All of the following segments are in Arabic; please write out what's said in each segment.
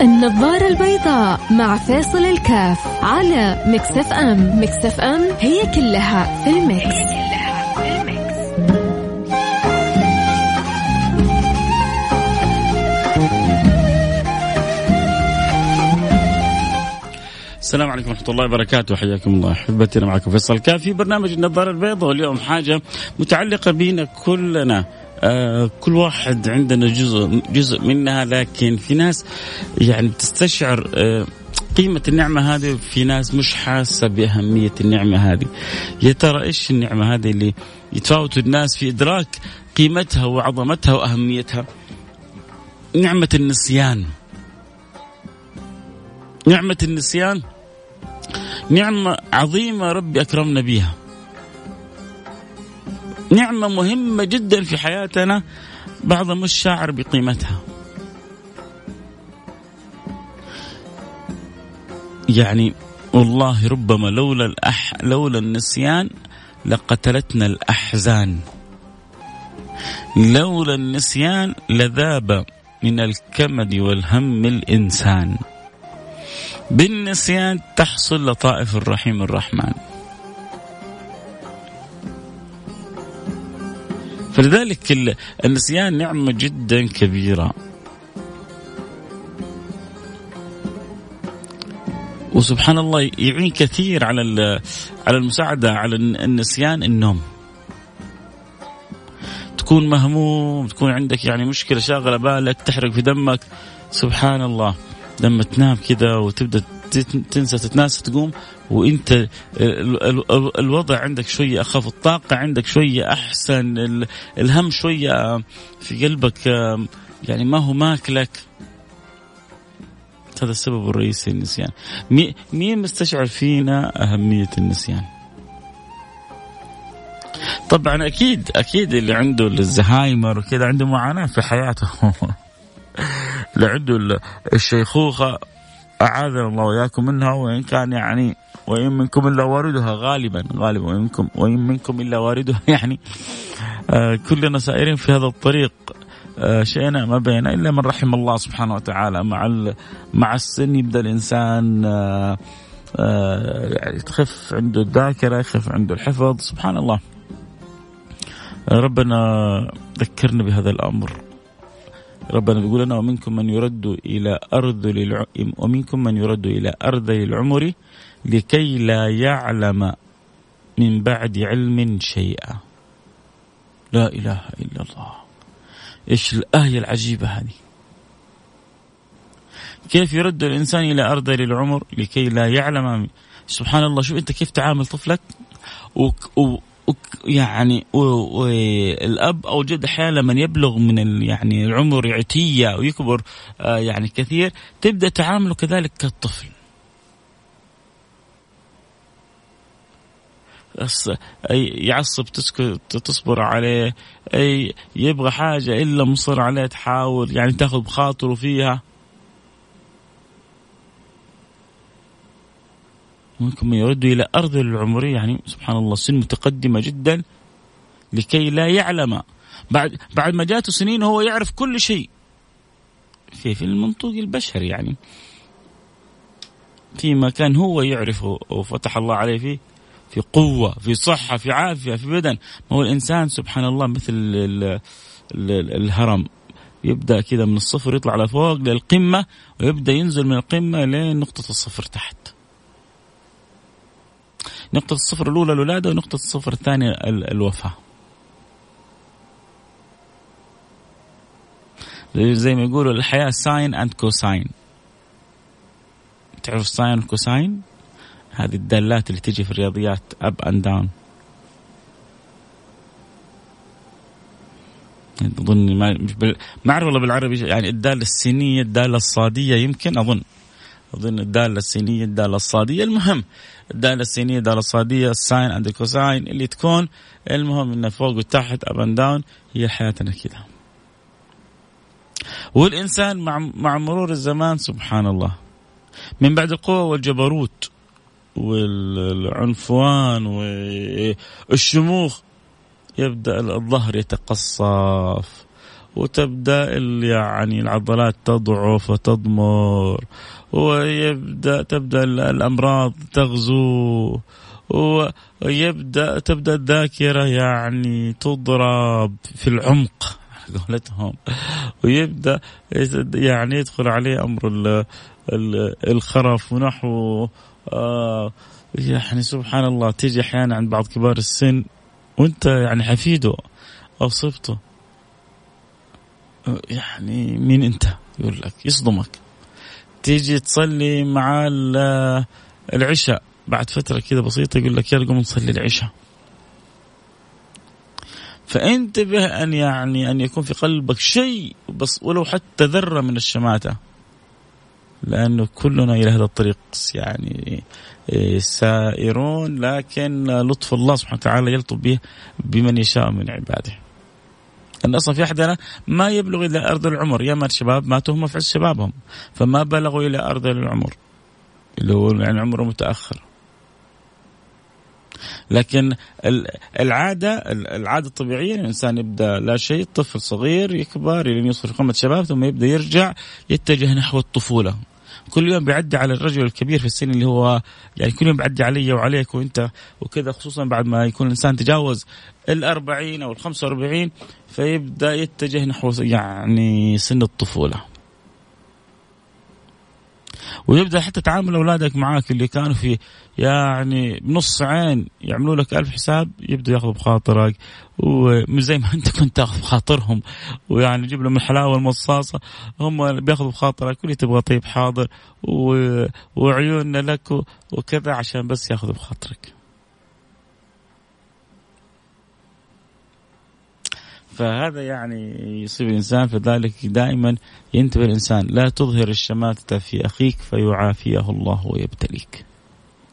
النظارة البيضاء مع فيصل الكاف على Mix FM Mix FM هي كلها في ال mix, هي كلها في ال mix. السلام عليكم ورحمة الله وبركاته. حياكم الله. أحبتي أنا معكم فيصل كاف في برنامج النظارة البيضاء. واليوم حاجة متعلقة بينا كلنا. كل واحد عندنا جزء جزء منها لكن في ناس يعني بتستشعر آه قيمة النعمة هذه في ناس مش حاسة بأهمية النعمة هذه. يا ترى إيش النعمة هذه اللي يتفاوت الناس في إدراك قيمتها وعظمتها وأهميتها؟ نعمة النسيان. نعمة النسيان. نعمة عظيمة ربي أكرمنا بها نعمة مهمة جدا في حياتنا بعض مش شاعر بقيمتها. يعني والله ربما لولا الأح لولا النسيان لقتلتنا الأحزان. لولا النسيان لذاب من الكمد والهم الإنسان. بالنسيان تحصل لطائف الرحيم الرحمن. فلذلك النسيان نعمة جدا كبيرة. وسبحان الله يعين كثير على على المساعدة على النسيان النوم. تكون مهموم تكون عندك يعني مشكلة شاغلة بالك تحرق في دمك. سبحان الله لما تنام كذا وتبدأ تنسى تتناسى تقوم وإنت الوضع عندك شوية أخف الطاقة عندك شوية أحسن الهم شوية في قلبك يعني ما هو ماكلك. هذا السبب الرئيسي للنسيان. مين مستشعر فينا أهمية النسيان؟ طبعا أكيد أكيد اللي عنده الزهايمر وكذا عنده معاناة في حياته. اللي عنده الشيخوخة أعاذنا الله وإياكم منها وإن كان يعني وإن منكم إلا واردها غالبا غالبا وإن منكم وإن منكم إلا واردها يعني آه كلنا سائرين في هذا الطريق آه شئنا ما بينا إلا من رحم الله سبحانه وتعالى. مع مع السن يبدأ الإنسان آه آه يعني تخف عنده الذاكرة يخف عنده الحفظ. سبحان الله. ربنا ذكرنا بهذا الأمر. ربنا بيقول لنا ومنكم من يرد إلى أرض. ومنكم من يرد إلى أرض العمر لكي لا يعلم من بعد علم شيئا لا إله إلا الله إيش الآية العجيبة هذه كيف يرد الإنسان إلى أرض للعمر لكي لا يعلم سبحان الله شوف أنت كيف تعامل طفلك. و... يعني والاب أو الجد أحيانا لما يبلغ من يعني العمر عتيه ويكبر آه، يعني كثير تبدأ تعامله كذلك كالطفل. يعصب تسكت تصبر عليه أي يبغى حاجة إلا مصر عليه تحاول يعني تاخذ بخاطره فيها منكم من يرد إلى أرض العمر يعني سبحان الله سن متقدمة جدا لكي لا يعلم. بعد بعد ما جاته سنين هو يعرف كل شيء. في في المنطوق البشري يعني. فيما كان هو يعرفه وفتح الله عليه فيه في قوة في صحة في عافية في بدن. ما هو الإنسان سبحان الله مثل ال ال الهرم. يبدأ كذا من الصفر يطلع لفوق للقمة ويبدأ ينزل من القمة لين نقطة الصفر تحت. نقطة الصفر الأولى الولادة ونقطة الصفر الثانية الوفاة زي ما يقولوا الحياة sine and cosine تعرف ال sine وال cosine هذه الدالات اللي تجي في الرياضيات up and down أظن ما ما أعرف والله بالعربي يعني الدالة السينية الدالة الصادية يمكن أظن. أظن الدالة السينيه الدالة الصادية. المهم الدالة السينيه الدالة الصادية ال sine and ال cosine اللي تكون. المهم انه فوق وتحت up and down هي حياتنا كذا والإنسان مع مع مرور الزمان سبحان الله من بعد القوة والجبروت والعنفوان والشموخ يبدأ الظهر يتقصف وتبدأ يعني العضلات تضعف وتضمر. ويبدأ تبدأ الأمراض تغزو ويبدأ تبدأ الذاكرة يعني تضرب في العمق قولتهم. ويبدأ يعني يدخل عليه أمر الخرف ونحو. آه يعني سبحان الله تيجي أحيانا عند بعض كبار السن وأنت يعني حفيده أو صبته. يعني مين أنت؟ يقول لك يصدمك. تيجي تصلي مع العشاء. بعد فترة كذا بسيطة يقول لك يلا قوم نصلي العشاء. فانتبه أن يعني أن يكون في قلبك شيء بس ولو حتى ذرة من الشماتة. لأنه كلنا إلى هذا الطريق يعني إيه، سائرون لكن لطف الله سبحانه وتعالى يلطف به بمن يشاء من عباده. أن أصلا في أحدنا ما يبلغ إلى أرض العمر ياما الشباب ماتوا هم في عز شبابهم. فما بلغوا إلى أرض العمر. اللي هو يعني عمره متأخر. لكن العادة العادة الطبيعية الإنسان يبدأ لا شيء طفل صغير يكبر لين يوصل قمه شباب ثم يبدأ يرجع يتجه نحو الطفولة. كل يوم بيعدي على الرجل الكبير في السن اللي هو يعني كل يوم بيعدي علي وعليك وانت وكذا خصوصا بعد ما يكون الإنسان تجاوز الأربعين أو الخمسة وأربعين فيبدأ يتجه نحو يعني سن الطفولة. ويبدا حتى تعامل أولادك معاك اللي كانوا في يعني بنص عين يعملوا لك ألف حساب يبدوا ياخذوا بخاطرك ومش زي ما انت كنت تاخذ بخاطرهم ويعني تجيب لهم الحلاوة المصاصة هم بياخذوا بخاطرك واللي تبغى طيب حاضر. وعيوننا لك وكذا عشان بس ياخذوا بخاطرك. فهذا يعني يصيب الإنسان فذلك دائما ينتبه الإنسان لا تظهر الشماتة في أخيك فيعافيه الله ويبتليك.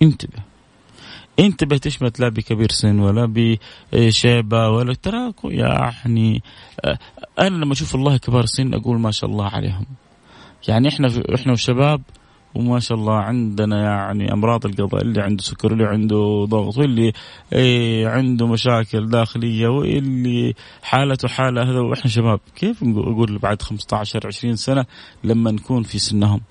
انتبه. انتبه تشمت لا بكبير سن ولا بشيبة ولا ترى يعني أنا لما أشوف الله كبار سن أقول ما شاء الله عليهم. يعني إحنا إحنا وشباب وما شاء الله عندنا يعني أمراض القضاء اللي عنده سكر اللي عنده ضغط واللي إيه عنده مشاكل داخلية واللي حالته حالة هذا وإحنا شباب كيف نقول بعد 15 20 سنة لما نكون في سنهم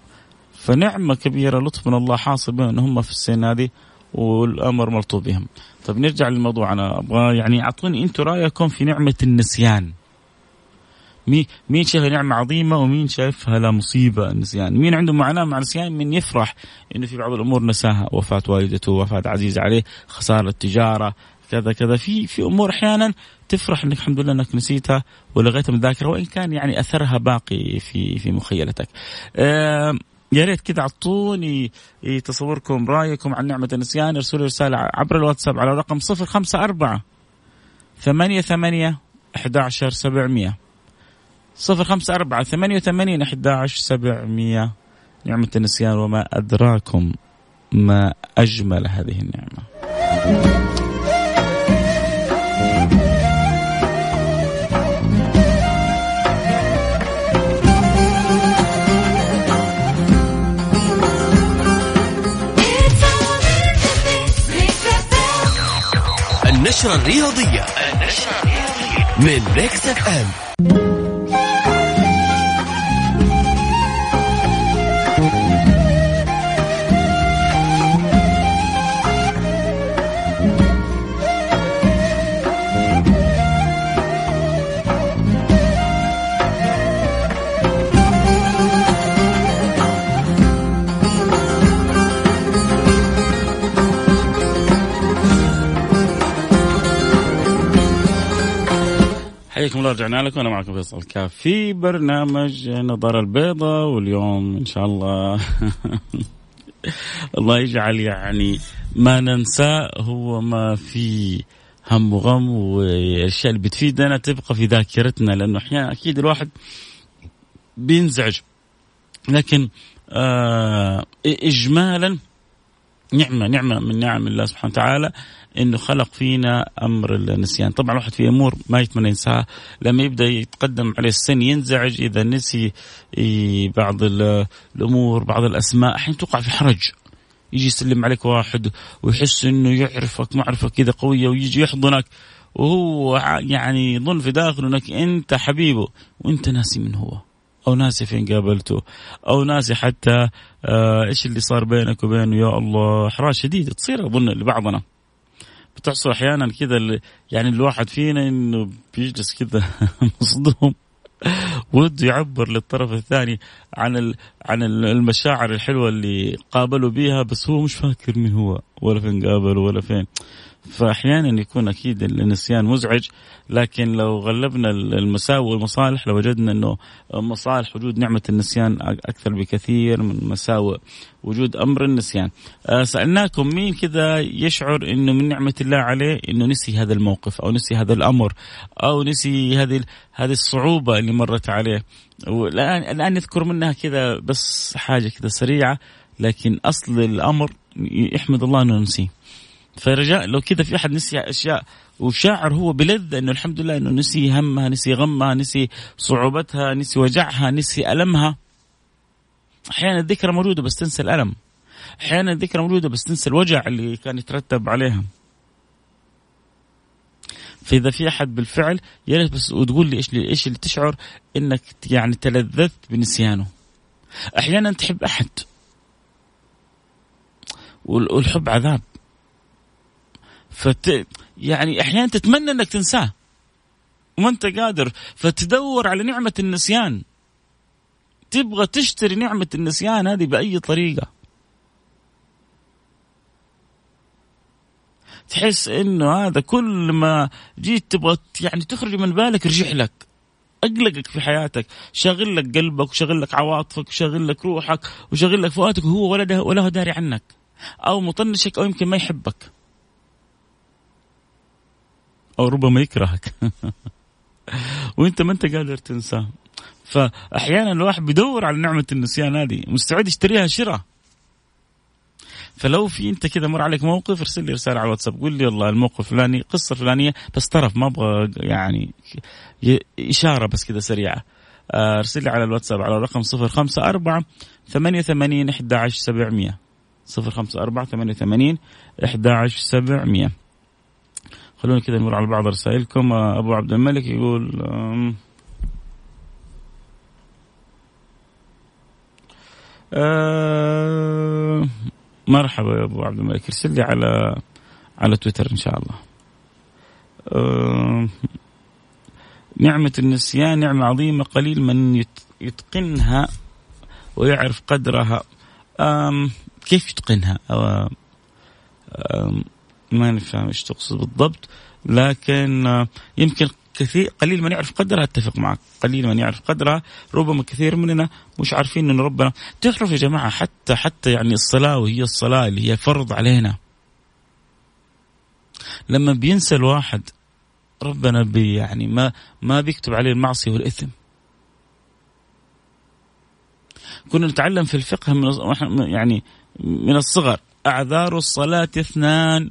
فنعمة كبيرة لطف من الله حاصل بهم إن هم في السن هذه والأمر ملطوف بهم. طيب نرجع للموضوع أنا أبغى يعني أعطوني أنتم رأيكم في نعمة النسيان. مين شايفها نعمة عظيمة ومين شايفها لا مصيبة. النسيان مين عنده معاناة مع النسيان من يفرح إنه في بعض الأمور نساها. وفاة والدته وفاة عزيز عليه خسارة التجارة كذا كذا. في في أمور أحيانا تفرح إنك الحمد لله إنك نسيتها ولغيتها من الذاكرة وإن كان يعني أثرها باقي في في مخيلتك. يا ريت كذا أعطوني تصوركم رأيكم عن نعمة النسيان ارسلوا رسالة عبر الواتساب على رقم 054 ثمانية ثمانية 11 700 صفر خمسة أربعة ثمانية وثمانين أحد عشر سبعمية. نعمة النسيان وما أدراكم ما أجمل هذه النعمة. النشرة الرياضية النشرة الرياضية من ميكس أف أم. حياكم الله رجعنا لكم. أنا معكم فيصل كاف في برنامج نظر البيضاء واليوم إن شاء الله الله يجعل يعني ما ننساه هو ما في هم وغم والأشياء اللي بتفيدنا تبقى في ذاكرتنا لأنه أحيانا أكيد الواحد بينزعج. لكن آه اجمالا نعمة نعمة من نعم الله سبحانه وتعالى. إنه خلق فينا أمر النسيان، طبعا الواحد في أمور ما يتمنى ينساها. لما يبدأ يتقدم عليه السن ينزعج إذا نسي بعض الأمور بعض الأسماء أحيانا توقع في حرج. يجي يسلم عليك واحد ويحس إنه يعرفك معرفه كذا قوية ويجي يحضنك وهو يعني يظن في داخله إنك أنت حبيبه وأنت ناسي من هو أو ناسي فين قابلته أو ناسي حتى آه إيش اللي صار بينك وبينه. يا الله احراج شديد. تصير أظن لبعضنا. بتحصل أحيانا كذا يعني الواحد فينا إنه بيجلس كذا مصدوم. وده يعبر للطرف الثاني عن عن المشاعر الحلوة اللي قابلوا بيها بس هو مش فاكر مين هو ولا فين قابلوا ولا فين. فأحيانا يكون أكيد النسيان مزعج لكن لو غلبنا المساوئ والمصالح لوجدنا إنه مصالح وجود نعمة النسيان أكثر بكثير من مساوئ وجود أمر النسيان. آه، سألناكم مين كذا يشعر إنه من نعمة الله عليه إنه نسي هذا الموقف أو نسي هذا الأمر أو نسي هذه هذه الصعوبة اللي مرت عليه. والان الآن نذكر منها كذا بس حاجة كذا سريعة لكن أصل الأمر يحمد الله إنه نسيه. فرجاء لو كذا في أحد نسي أشياء. وشاعر هو بلذة إنه الحمد لله إنه نسي همها نسي غمها نسي صعوبتها نسي وجعها نسي ألمها. أحيانا الذكرى موجودة بس تنسى الألم. أحيانا الذكرى موجودة بس تنسى الوجع اللي كان يترتب عليها. فإذا في أحد بالفعل يا ريت بس وتقول لي إيش إيش اللي تشعر؟ إنك يعني تلذذت بنسيانه. أحيانا تحب أحد. والحب عذاب. فت يعني أحيانا تتمنى إنك تنساه. وما انت قادر فتدور على نعمة النسيان. تبغى تشتري نعمة النسيان هذه بأي طريقة. تحس إنه هذا كل ما جيت تبغى يعني تخرج من بالك يرجع لك. أقلقك في حياتك. شاغل لك قلبك وشاغل لك عواطفك وشاغل لك روحك وشاغل لك فؤادك وهو ولا ولا هو داري عنك. أو مطنشك أو يمكن ما يحبك. أو ربما يكرهك. وأنت ما أنت قادر تنساه. فأحيانا الواحد بيدور على نعمة النسيان هذه مستعد يشتريها شراء. فلو في أنت كذا مر عليك موقف ارسل لي رسالة على الواتساب قول لي والله الموقف الفلاني قصة فلانيه بس طرف ما أبغى يعني إشارة بس كذا سريعة. آه، ارسل لي على الواتساب على الرقم 054 88 11700 054 88 11700 خلونا كذا نمر على بعض رسائلكم. آه، أبو عبد الملك يقول آه مرحبا يا أبو عبد الملك ارسل لي على على تويتر إن شاء الله. آه نعمة النسيان نعمة عظيمة قليل من يتقنها ويعرف قدرها. كيف يتقنها؟ ما نفهم إيش تقصد بالضبط لكن آه، يمكن كثير قليل من يعرف قدرها أتفق معك قليل من يعرف قدرها ربما كثير مننا مش عارفين إن ربنا تعرف يا جماعة حتى حتى يعني الصلاة وهي الصلاة اللي هي فرض علينا. لما بينسى الواحد ربنا بي يعني ما ما بيكتب عليه المعصية والإثم. كنا نتعلم في الفقه من يعني من الصغر أعذار الصلاة اثنان.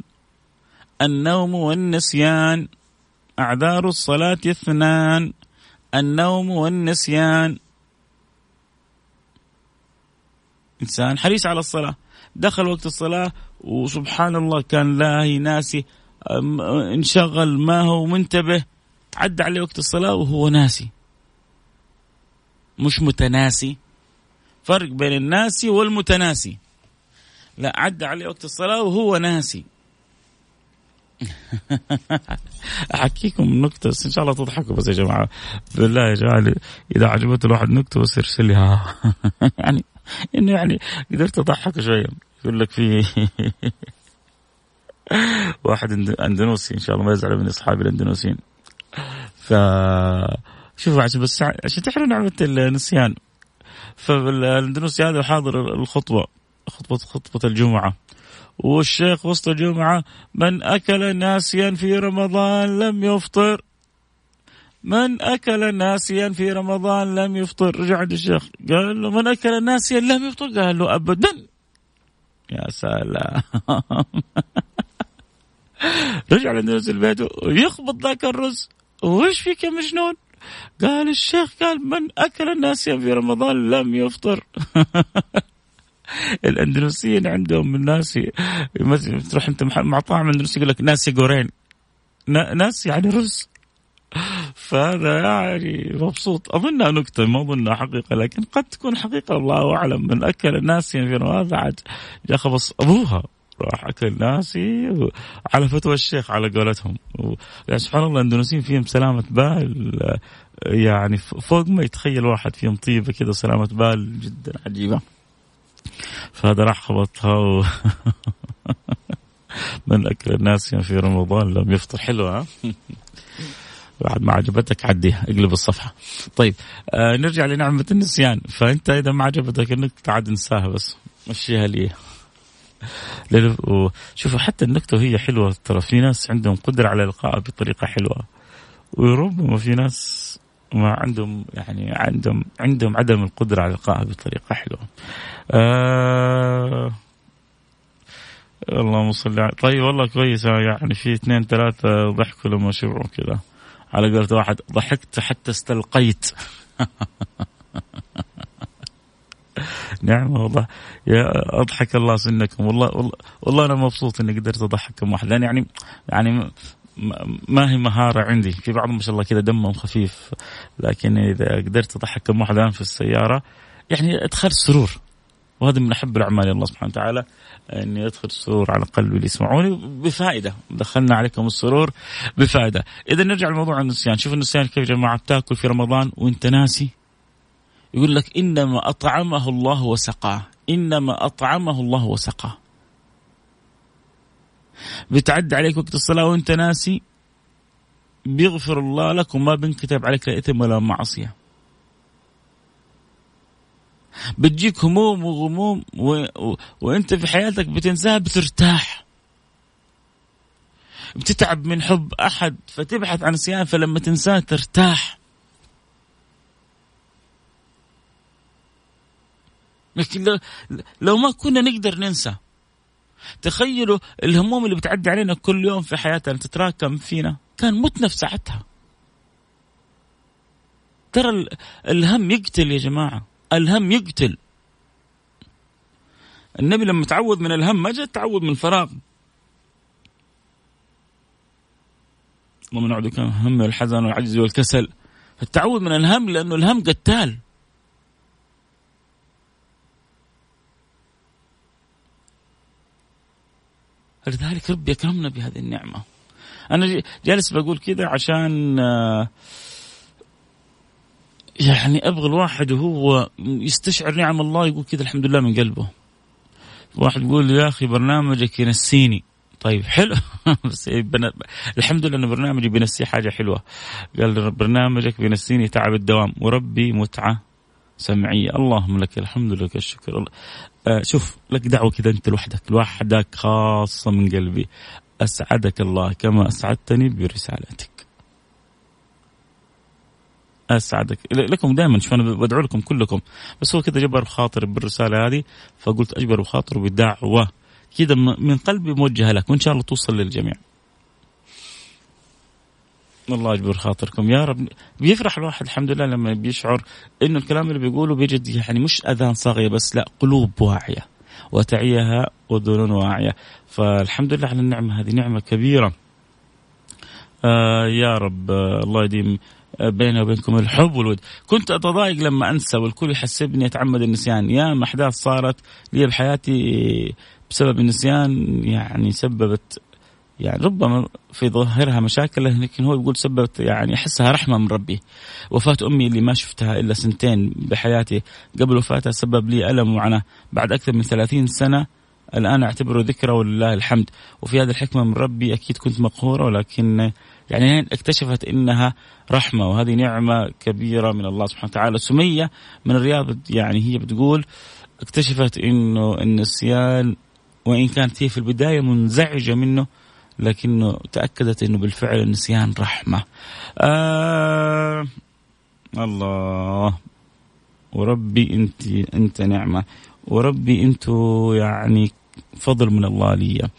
النوم والنسيان أعذار الصلاة اثنان النوم والنسيان. إنسان حريص على الصلاة. دخل وقت الصلاة وسبحان الله كان لاهي ناسي انشغل ما هو منتبه. عدى عليه وقت الصلاة وهو ناسي. مش متناسي. فرق بين الناسي والمتناسي. لا عدى عليه وقت الصلاة وهو ناسي. احكيكم نكتة بس إن شاء الله تضحكوا بس يا جماعة. بالله يا جماعة إذا عجبت الواحد نكتة بس يرسل لي يعني إنه يعني قدرت أضحك شوية. يقول لك في واحد اندونوسي إن شاء الله ما يزعل من أصحابي الاندونوسيين ف شوفوا عشان بس عشان تحروا نعمه النسيان. فالاندونوسي هذا حاضر الخطبة خطبه خطبة الجمعة. والشيخ وسط الجمعة من أكل ناسيا في رمضان لم يفطر. من أكل ناسيا في رمضان لم يفطر. رجع عند الشيخ قال له من أكل ناسيا لم يفطر؟ قال له أبدا. يا سلام. رجع لنزل البيت ويخبط ذاك الرز وش فيك يا مجنون؟ قال الشيخ قال من أكل ناسيا في رمضان لم يفطر. الأندلسيين عندهم الناس تروح أنت مع طعم أندلسي يقول لك ناسي قورين ناس يعني رز فهذا يعني مبسوط. اظنها نكتة ما اظنها حقيقة لكن قد تكون حقيقة الله أعلم. من أكل الناس في هذا عاد جاء خبص أبوها راح أكل ناسي على فتوى الشيخ على قولتهم. يعني سبحان الله الاندونيسيين فيهم سلامة بال يعني فوق ما يتخيل واحد فيهم طيبة كذا سلامة بال جدا عجيبة. فهذا راح خبطها و... من أكل الناس في رمضان لم يفطر. حلوة ها؟ بعد ما عجبتك عديها اقلب الصفحة. طيب آه نرجع لنعمة النسيان. فأنت إذا ما عجبتك إنك تعاد انساها بس مشيها لي. شوفوا حتى النكتة هي حلوة ترى. في ناس عندهم قدرة على القائها بطريقة حلوة. وربما في ناس ما عندهم يعني عندهم عندهم عدم القدرة على القائها بطريقة حلوة. آه اللهم صل على طيب والله كويس يعني في اثنين ثلاثة ضحكوا لما شبعوا كذا. على قولة واحد ضحكت حتى استلقيت. نعم والله. يا أضحك الله سنكم. والله والله, والله أنا مبسوط إني قدرت أضحككم واحد لأن يعني يعني ما هي مهارة عندي. في بعض ما شاء الله كذا دمهم خفيف لكن إذا قدرت اضحك كم واحد الآن في السيارة يعني أدخل سرور. وهذا من أحب الأعمال الله سبحانه وتعالى اني يدخل السرور على قلب اللي يسمعوني بفائدة. دخلنا عليكم السرور بفائدة. إذا نرجع لموضوع النسيان. شوف النسيان كيف يا جماعة بتاكل في رمضان وأنت ناسي؟ يقول لك إنما أطعمه الله وسقاه. إنما أطعمه الله وسقاه. بتعدي عليك وقت الصلاة وأنت ناسي؟ بيغفر الله لك وما بينكتب عليك لا إثم ولا معصية. بتجيك هموم وغموم و... و... وانت في حياتك بتنساها بترتاح. بتتعب من حب أحد فتبحث عن نسيان فلما تنساه ترتاح. لكن لو, لو ما كنا نقدر ننسى تخيلوا الهموم اللي بتعدي علينا كل يوم في حياتنا تتراكم فينا. كان متنا في ساعتها. ترى الهم يقتل يا جماعة. الهم يقتل. النبي لما تعوذ من الهم ما جاء تعوذ من الفراغ اللهم نعوذ من الهم والحزن والعجز والكسل. التعوذ من الهم لأنه الهم قتال. لذلك ربي أكرمنا بهذه النعمة. أنا جالس بقول كذا عشان آه يعني أبغى الواحد وهو يستشعر نعم الله يقول كذا الحمد لله من قلبه. واحد يقول يا أخي برنامجك ينسيني. طيب حلو. بس الحمد لله إن برنامجي بينسي حاجة حلوة. قال برنامجك بينسيني تعب الدوام. وربي متعة سمعية. اللهم لك الحمد لك الشكر. الله. آه شوف لك دعوة كذا أنت لوحدك. لوحدك خاصة من قلبي. أسعدك الله كما أسعدتني برسالتك. أسعدك. لكم دائما شوف أنا بدعو لكم كلكم. بس هو كذا جبر بخاطر بالرسالة هذه فقلت أجبر بخاطر بالدعوه كذا من قلبي موجهة لك وإن شاء الله توصل للجميع. الله يجبر خاطركم. يا رب بيفرح الواحد الحمد لله لما بيشعر إنه الكلام اللي بيقوله بيجد يعني مش أذان صاغية بس لا قلوب واعية وتعيها أذن واعية. فالحمد لله على النعمة هذه نعمة كبيرة. آه يا رب آه الله يديم بيني وبينكم الحب والود. كنت أتضايق لما أنسى والكل يحسبني أتعمد النسيان. يا أحداث صارت لي بحياتي بسبب النسيان يعني سببت يعني ربما في ظاهرها مشاكل لكن هو يقول سببت يعني أحسها رحمة من ربي. وفاة أمي اللي ما شفتها إلا سنتين بحياتي قبل وفاتها سبب لي ألم وعناء. بعد أكثر من 30 سنة الآن أعتبره ذكرى ولله الحمد. وفي هذه الحكمة من ربي أكيد كنت مقهورة ولكن يعني اكتشفت إنها رحمة وهذه نعمة كبيرة من الله سبحانه وتعالى سمية من الرياض يعني هي بتقول اكتشفت إنه النسيان وإن كانت هي في البداية منزعجة منه لكنه تأكدت إنه بالفعل النسيان رحمة. آه الله وربي انت أنت نعمة وربي أنتو يعني فضل من الله لي.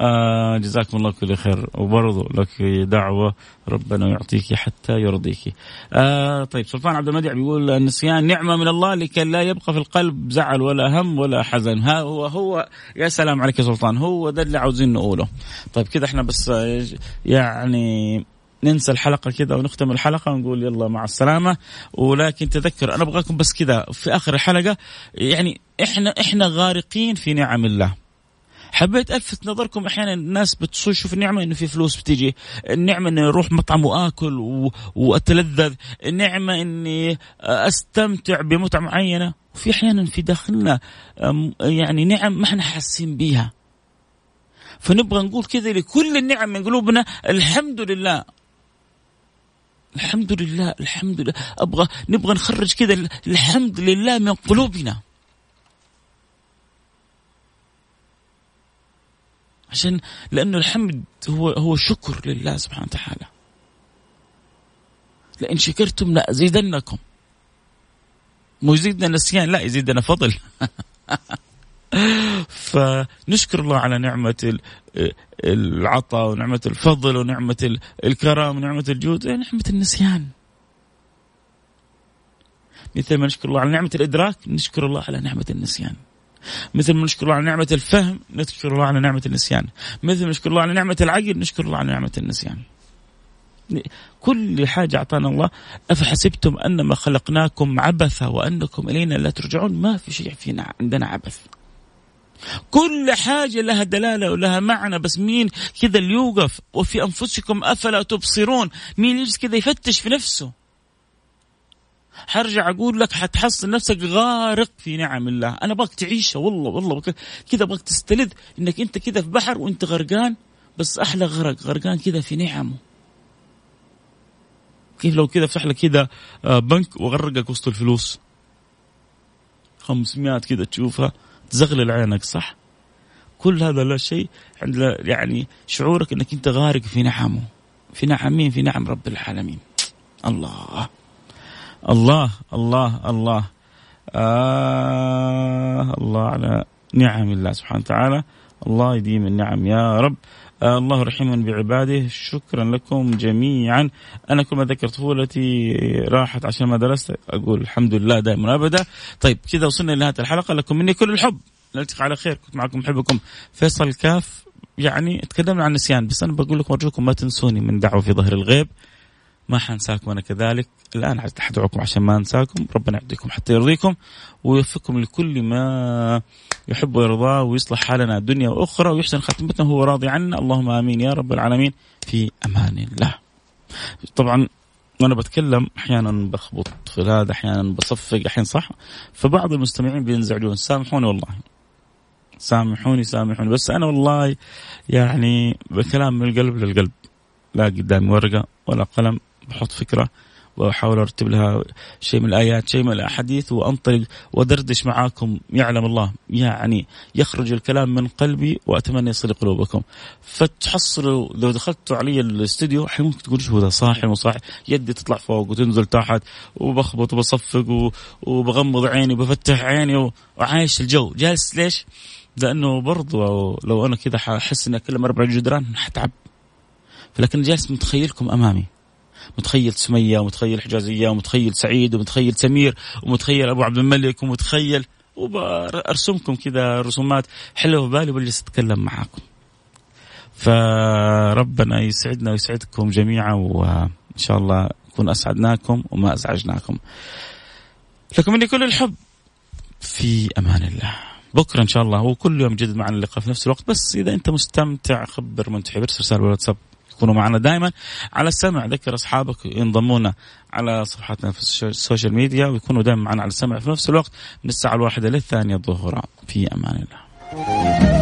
آه جزاكم الله كل خير. وبرضو لك دعوة ربنا يعطيك حتى يرضيك. آه طيب سلطان عبد المدع بيقول النسيان نعمة من الله لكي لا يبقى في القلب زعل ولا هم ولا حزن. ها هو هو يا سلام عليك يا سلطان. هو ده اللي عاوزين نقوله. طيب كده إحنا بس يعني ننسى الحلقة كذا ونختم الحلقة ونقول يلا مع السلامة. ولكن تذكر أنا أبغاكم بس كذا في آخر الحلقة يعني إحنا إحنا غارقين في نعم الله. حبيت ألفت نظركم أحيانا الناس بتشوف النعمة إنه في فلوس بتيجي، النعمة إني أروح مطعم وآكل و... وأتلذذ، النعمة إني أستمتع بمتعة معينة، وفي أحيانا في داخلنا يعني نعم ما إحنا حاسين بيها. فنبغى نقول كذا لكل النعم من قلوبنا الحمد لله. الحمد لله الحمد لله. أبغى نبغى نخرج كذا الحمد لله من قلوبنا. عشان لأنه الحمد هو هو شكر لله سبحانه وتعالى. لئن شكرتم لأزيدنكم. مو يزيدنا نسيان لا يزيدنا فضل. فنشكر الله على نعمة العطاء ونعمة الفضل ونعمة الكرم ونعمة الجود ونعمة النسيان. مثل ما نشكر الله على نعمة الإدراك نشكر الله على نعمة النسيان. مثل ما نشكر الله على نعمة الفهم نشكر الله على نعمة النسيان. مثل ما نشكر الله على نعمة العقل نشكر الله على نعمة النسيان. كل حاجة أعطانا الله. أفحسبتم أنما خلقناكم عبثا وأنكم إلينا لا ترجعون؟ ما في شيء فينا عندنا عبث. كل حاجة لها دلالة ولها معنى بس مين كذا اللي يوقف؟ وفي أنفسكم أفلا تبصرون؟ مين يجلس كذا يفتش في نفسه؟ حرجع أقول لك حتحصل نفسك غارق في نعم الله. أنا ابغاك تعيشها والله والله كذا ابغاك تستلذ إنك أنت كذا في بحر وأنت غرقان. بس أحلى غرق غرقان كذا في نعمه. كيف لو كذا فتح لك كذا آه، بنك وغرقك وسط الفلوس. 500 كذا تشوفها تزغلل عينك صح؟ كل هذا لا شيء عند يعني شعورك إنك أنت غارق في نعمه. في نعم مين؟ في نعم رب العالمين. الله. الله الله الله. آه الله على نعم الله سبحانه وتعالى. الله يديم النعم يا رب. آه الله رحيم بعباده. شكرا لكم جميعا. أنا كل ما ذكر طفولتي راحت عشان ما درست أقول الحمد لله دائما ابدا طيب كذا وصلنا لنهايه الحلقة. لكم مني كل الحب. نلتقي على خير. كنت معكم محبكم فيصل كاف. يعني تكلمنا عن النسيان بس أنا بقول لكم أرجوكم ما تنسوني من دعوة في ظهر الغيب. ما حنساكم أنا كذلك. الآن حدعوكم عشان ما أنساكم. ربنا يعطيكم حتى يرضيكم ويوفقكم لكل ما يحب ويرضاه ويصلح حالنا دنيا وأخرى ويحسن خاتمتنا وهو راضي عنا. اللهم آمين يا رب العالمين. في أمان الله. طبعا وأنا بتكلم أحيانا بخبط في هذا أحيانا بصفق أحيانا صح. فبعض المستمعين بينزعجون. سامحوني والله. سامحوني سامحوني. بس أنا والله يعني بكلام من القلب للقلب. لا قدامي ورقة ولا قلم. بحط فكرة وأحاول أرتب لها شيء من الآيات شيء من الأحاديث وأنطلق ودردش معاكم يعلم الله يعني يخرج الكلام من قلبي وأتمنى يصل قلوبكم. فتحصلوا لو دخلتوا علي الاستوديو ممكن تقول شو هذا صاحي وصاحي يدي تطلع فوق وتنزل تحت وبخبط وبصفق وبغمض عيني وبفتح عيني وعايش الجو. جالس ليش؟ لأنه برضو لو أنا كذا احس إني أكلم أربع جدران حتعب فلكن جالس متخيلكم أمامي. متخيل سمية ومتخيل حجازية ومتخيل سعيد ومتخيل سمير ومتخيل أبو عبد الملك ومتخيل وبرسمكم كذا رسومات حلوة في بالي وبجلس اتكلم معاكم. فربنا يسعدنا ويسعدكم جميعا وإن شاء الله نكون أسعدناكم وما أزعجناكم. لكم مني كل الحب في أمان الله. بكرة إن شاء الله وكل يوم جدد معنا اللقاء في نفس الوقت بس إذا أنت مستمتع خبر من تحب ارسل رسالة بالواتساب كونوا معنا دائما على السمع. ذكر أصحابك ينضمونا على صفحاتنا في السوشيال ميديا ويكونوا دائما معنا على السمع. في نفس الوقت من الساعة الواحدة للثانية الظهر. في أمان الله.